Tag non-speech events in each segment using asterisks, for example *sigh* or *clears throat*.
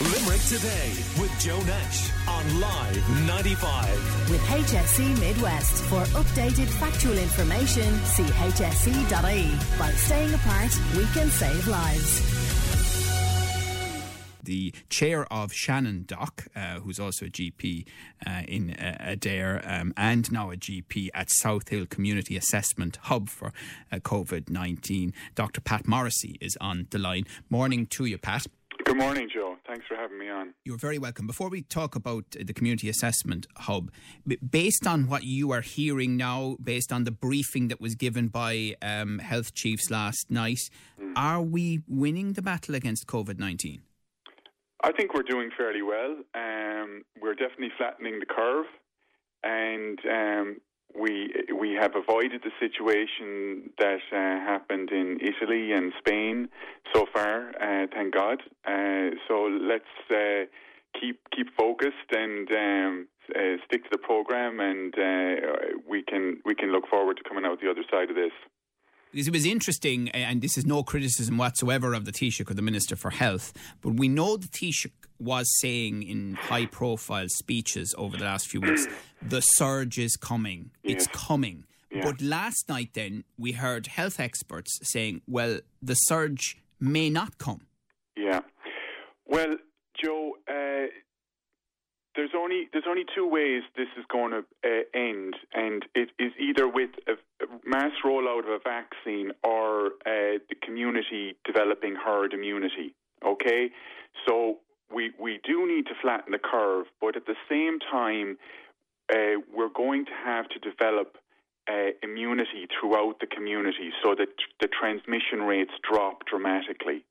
Limerick Today with Joe Nash on Live 95. With HSE Midwest. For updated factual information, see hse.ie. By staying apart, we can save lives the chair of Shannon Doc, uh, who's also a GP uh, in uh, Adare um, and now a GP at South Hill Community Assessment Hub for uh, COVID 19. Dr. Pat Morrissey is on the line. Morning to you, Pat. Good morning, Joe. Thanks for having me on. You're very welcome. Before we talk about the Community Assessment Hub, based on what you are hearing now, based on the briefing that was given by um, health chiefs last night, mm. are we winning the battle against COVID 19? I think we're doing fairly well. Um, we're definitely flattening the curve, and um, we we have avoided the situation that uh, happened in Italy and Spain so far. Uh, thank God. Uh, so let's uh, keep keep focused and um, uh, stick to the program, and uh, we can we can look forward to coming out the other side of this because it was interesting, and this is no criticism whatsoever of the Taoiseach or the Minister for Health, but we know the Taoiseach was saying in high profile speeches over the last few weeks, *clears throat* the surge is coming. It's coming. Yeah. But last night, then, we heard health experts saying, well, the surge may not come. Yeah. Well, Joe, uh, there's only there's only two ways this is going to uh, end, and it is either with a, a, mass rollout of a vaccine or uh, the community developing herd immunity. Okay, so we we do need to flatten the curve, but at the same time, uh, we're going to have to develop uh, immunity throughout the community so that the transmission rates drop dramatically.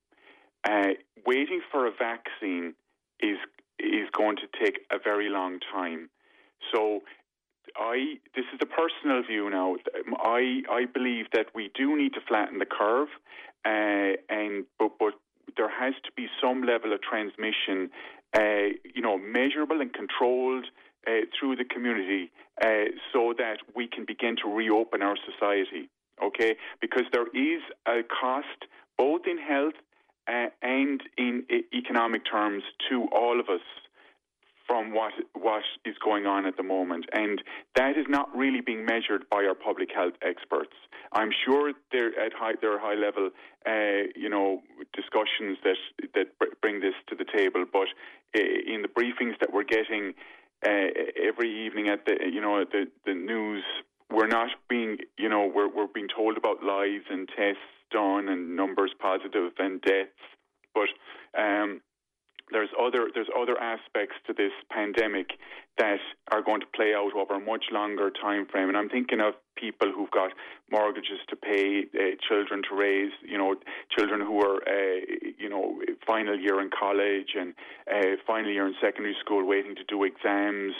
Uh, waiting for a vaccine is is going to take a very long time. So I this is a personal view now. I I believe that we do need to flatten the curve, uh, and but but there has to be some level of transmission, uh, you know, measurable and controlled uh, through the community, uh, so that we can begin to reopen our society. Okay, because there is a cost both in health uh, and in economic terms to all of us from what what is going on at the moment, and that is not really being measured by our public health experts. I'm sure they're at high, there are high level, uh, you know, discussions that that bring this to the table, but uh, in the briefings that we're getting uh, every evening at the you know the the news, we're not being you know we're we're being told about lives and tests done and numbers positive and deaths, but um, there's other there's other aspects to this pandemic that are going to play out over a much longer time frame, and I'm thinking of people who've got mortgages to pay, uh, children to raise, you know, children who are, uh, you know, final year in college and uh, final year in secondary school waiting to do exams,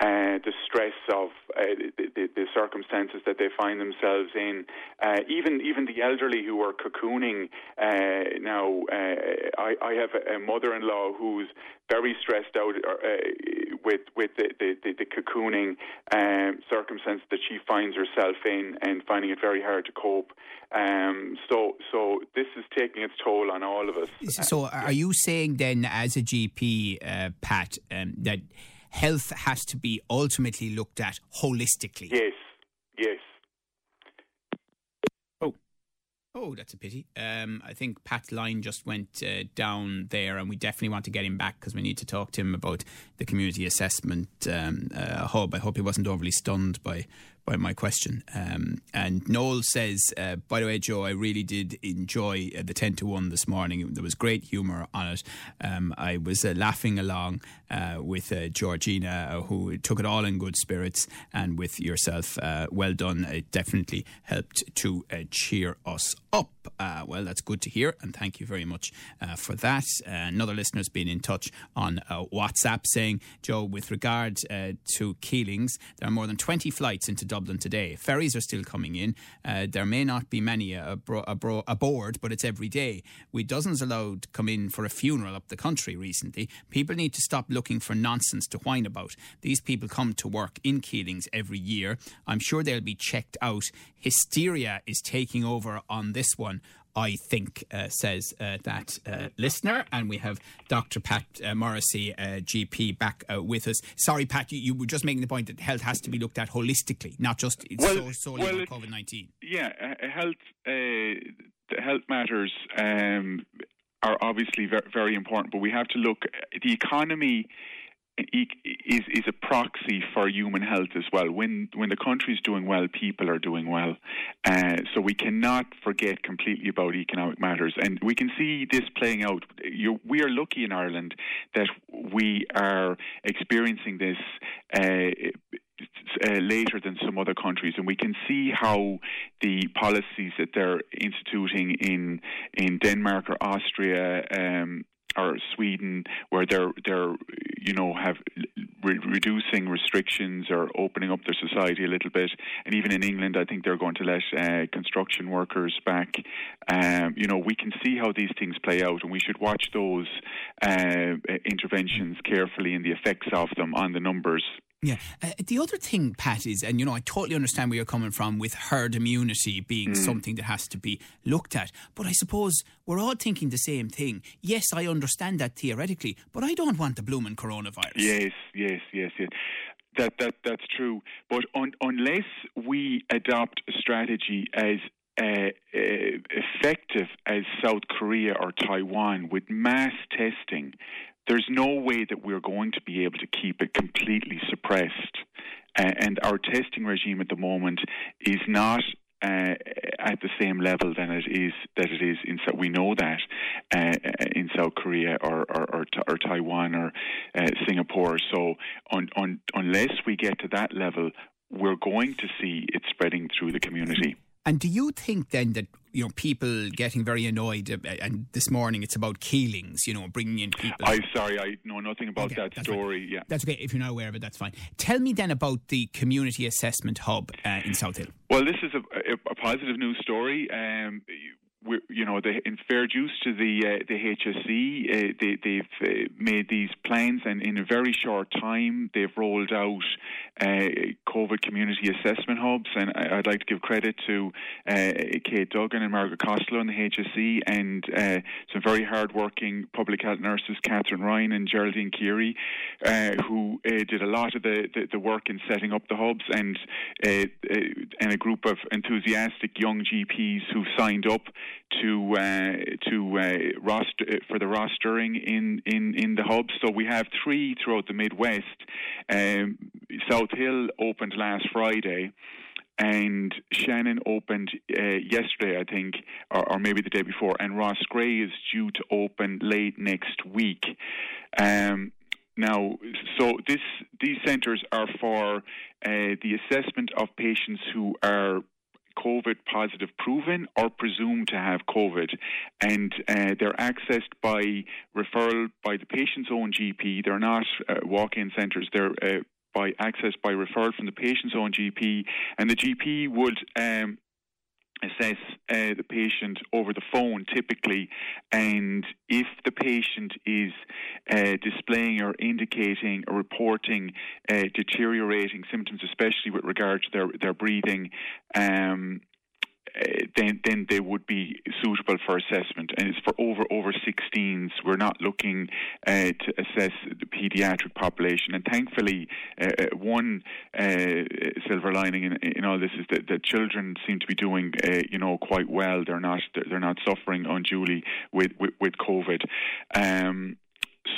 uh, the stress of uh, the, the, the, circumstances that they find themselves in, uh, even even the elderly who are cocooning. now, I, I have a mother-in-law who's very stressed out with with the, the, the cocooning um, circumstance that she finds herself in and finding it very hard to cope. Um, so, so this is taking its toll on all of us. So, are you saying then, as a GP, uh, Pat, um, that health has to be ultimately looked at holistically? Yes, yes. Oh, oh, that's a pity. Um, I think Pat's line just went uh, down there, and we definitely want to get him back because we need to talk to him about the community assessment um, uh, hub. I hope he wasn't overly stunned by by my question. Um, and Noel says, uh, by the way, Joe, I really did enjoy uh, the 10 to 1 this morning. There was great humour on it. Um, I was uh, laughing along uh, with uh, Georgina, uh, who took it all in good spirits, and with yourself. well done. It definitely helped to cheer us up. well, that's good to hear, and thank you very much for that. another listener has been in touch on WhatsApp saying, Joe, with regard to Keelings, there are more than 20 flights into Dublin Dublin today. Ferries are still coming in. Uh, there may not be many abro- abro- aboard, but it's every day. We dozens allowed come in for a funeral up the country recently. People need to stop looking for nonsense to whine about. These people come to work in Keelings every year. I'm sure they'll be checked out. Hysteria is taking over on this one I think, uh, says uh, that uh, listener. And we have Dr. Pat uh, Morrissey, uh, GP, back uh, with us. Sorry, Pat, you, you, were just making the point that health has to be looked at holistically, not just well, so, solely well, COVID 19. Yeah, health, health matters. Um, are obviously very, very important, but we have to look. The economy is is a proxy for human health as well. When when the country is doing well, people are doing well. Uh, so we cannot forget completely about economic matters, and we can see this playing out. You're, we are lucky in Ireland that we are experiencing this. Uh, uh, later than some other countries, and we can see how the policies that they're instituting in in Denmark or Austria um, or Sweden, where they're they're you know have re- reducing restrictions or opening up their society a little bit, and even in England, I think they're going to let uh, construction workers back. Um, you know, we can see how these things play out, and we should watch those uh, interventions carefully and the effects of them on the numbers. Yeah. Uh, the other thing, Pat, is, and you know, I totally understand where you're coming from with herd immunity being mm. something that has to be looked at. But I suppose we're all thinking the same thing. Yes, I understand that theoretically, but I don't want the blooming coronavirus. Yes, yes, yes, yes. That, that that's true. But un, unless we adopt a strategy as uh, uh, effective as South Korea or Taiwan with mass testing, there's no way that we're going to be able to keep it completely suppressed. Uh, and our testing regime at the moment is not uh, at the same level than it is that it is in we know that uh, in South Korea or or, or, or Taiwan or uh, Singapore. So on, on, unless we get to that level, we're going to see it spreading through the community. And do you think then that you know people getting very annoyed? Uh, and this morning it's about Keelings, you know, bringing in people. I'm sorry, I know nothing about okay, that story. Fine. Yeah, that's okay. If you're not aware of it, that's fine. Tell me then about the community assessment hub uh, in Southill. Well, this is a, a, a positive news story. Um, you know, the, in fair juice to the uh, the HSE, uh, they, have uh, made these plans, and in a very short time, they've rolled out uh, COVID community assessment hubs. And I'd like to give credit to uh, Kate Duggan and Margaret Costello in the HSE, and uh, some very hardworking public health nurses, Catherine Ryan and Geraldine Keary, who did a lot of the, the, the, work in setting up the hubs, and and a group of enthusiastic young GPs who signed up to uh, to uh, roster uh, for the rostering in, in, in the hubs. So we have three throughout the Midwest. Um, South Hill opened last Friday and Shannon opened uh, yesterday, I think, or, or, maybe the day before, and Ross Gray is due to open late next week. Um, now, so this these centres are for uh, the assessment of patients who are COVID positive proven or presumed to have COVID. And uh, they're accessed by referral by the patient's own GP. They're not uh, walk in centres, they're uh, by access by referral from the patient's own GP. And the GP would um, assess uh, the patient over the phone typically and if the patient is uh, displaying or indicating or reporting uh, deteriorating symptoms especially with regard to their, their breathing um, then then they would be suitable for assessment. And it's for over over 16s. We're not looking uh, to assess the paediatric population. And thankfully, uh, uh one uh, silver lining in, in, all this is that, that children seem to be doing uh, you know quite well. They're not they're not suffering unduly with with, with COVID. Um,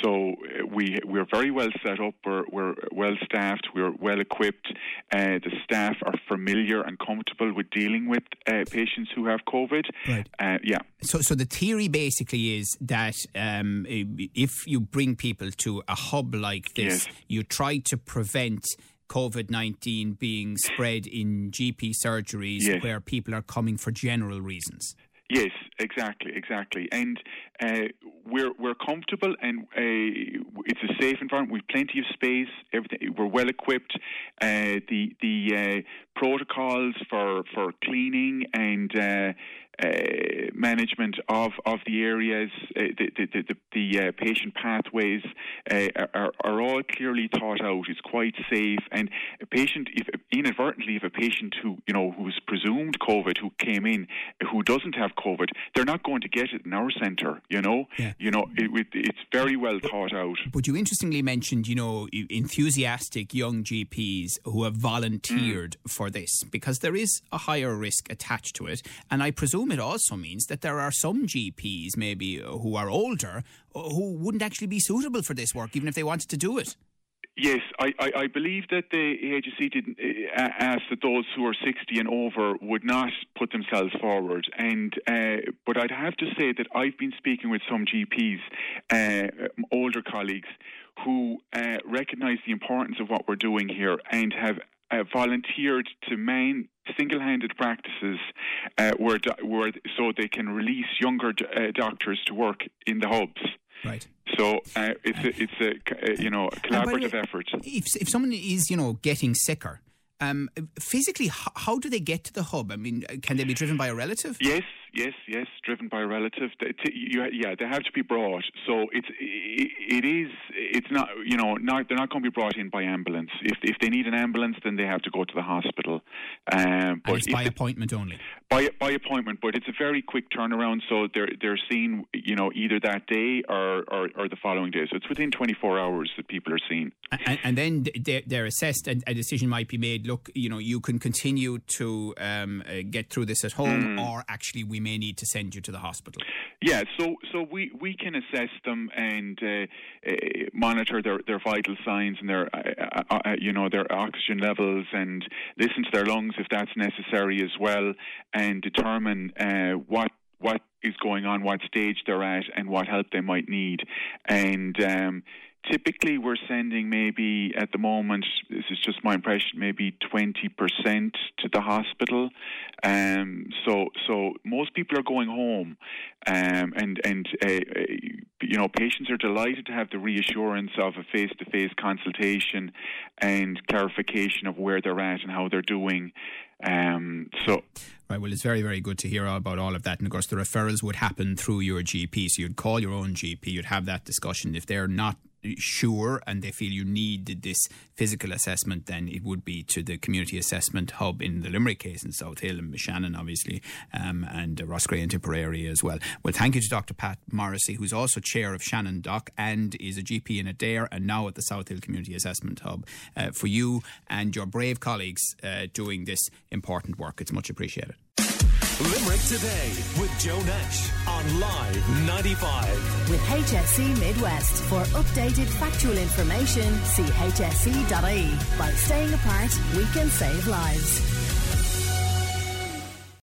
so uh, we we're very well set up. We're, we're well staffed. We're well equipped. Uh, the staff are familiar and comfortable with dealing with uh, patients who have COVID. Right. Uh, yeah. So so the theory basically is that um, if you bring people to a hub like this, yes. you try to prevent. COVID 19 being spread in GP surgeries yes. where people are coming for general reasons. Yes, exactly, exactly, and uh, we're we're comfortable and uh, it's a safe environment. We've plenty of space. Everything we're well equipped. Uh, the the uh, protocols for for cleaning and uh, management of, of the areas, uh, the, the, the, the uh, patient pathways uh, are, are all clearly thought out. It's quite safe, and a patient, if inadvertently, if a patient who you know who's presumed COVID, who came in, who doesn't have COVID, they're not going to get it in our centre. You know, yeah. you know, it, it's very well thought out. But you interestingly mentioned, you know, enthusiastic young GPs who have volunteered mm. for this because there is a higher risk attached to it, and I presume it also means that there are some GPs maybe who are older who wouldn't actually be suitable for this work, even if they wanted to do it. Yes, I, I, I, believe that the AHSE did uh, ask that those who are 60 and over would not put themselves forward. And uh, but I'd have to say that I've been speaking with some GPs, uh, older colleagues, who uh, recognise the importance of what we're doing here and have uh, volunteered to main single-handed practices uh, where, do- where so they can release younger d- uh, doctors to work in the hubs. Right. So uh, it's a, it's a, uh, you know a collaborative effort. If if someone is you know getting sicker, um, physically, how, how, do they get to the hub? I mean, can they be driven by a relative? Yes, yes, yes, driven by a relative. yeah, they have to be brought. So it's it is it's not you know not they're not going to be brought in by ambulance. If if they need an ambulance, then they have to go to the hospital. Um, but by appointment only. By by appointment, but it's a very quick turnaround. So they're they're seen you know either that day or or, or the following day. So it's within 24 hours that people are seen. And, and then they're, they're assessed, and a decision might be made look, you know, you can continue to um, uh, get through this at home, mm. or actually we may need to send you to the hospital. Yeah, so so we, we can assess them and uh, uh, monitor their, their vital signs and their uh, uh, uh, you know their oxygen levels and listen to their lungs if that's necessary as well, and determine what what is going on, what stage they're at, and what help they might need, and. Um, typically we're sending maybe at the moment this is just my impression maybe 20% to the hospital um, so so most people are going home um, and and uh, uh, you know patients are delighted to have the reassurance of a face-to-face consultation and clarification of where they're at and how they're doing um, so Right, well, it's very, very good to hear about all of that. And of course, the referrals would happen through your GP. So you'd call your own GP, you'd have that discussion. If they're not sure and they feel you need this physical assessment, then it would be to the community assessment hub in the Limerick case in South Hill and Shannon, obviously, um, and uh, Roscrea and Tipperary as well. Well, thank you to Dr. Pat Morrissey, who's also chair of Shannon Doc and is a GP in Adare and now at the South Hill Community Assessment Hub, uh, for you and your brave colleagues uh, doing this important work. It's much appreciated. Limerick Today with Joe Nash on Live 95. With HSE Midwest. For updated factual information, see hse.ie. By staying apart, we can save lives.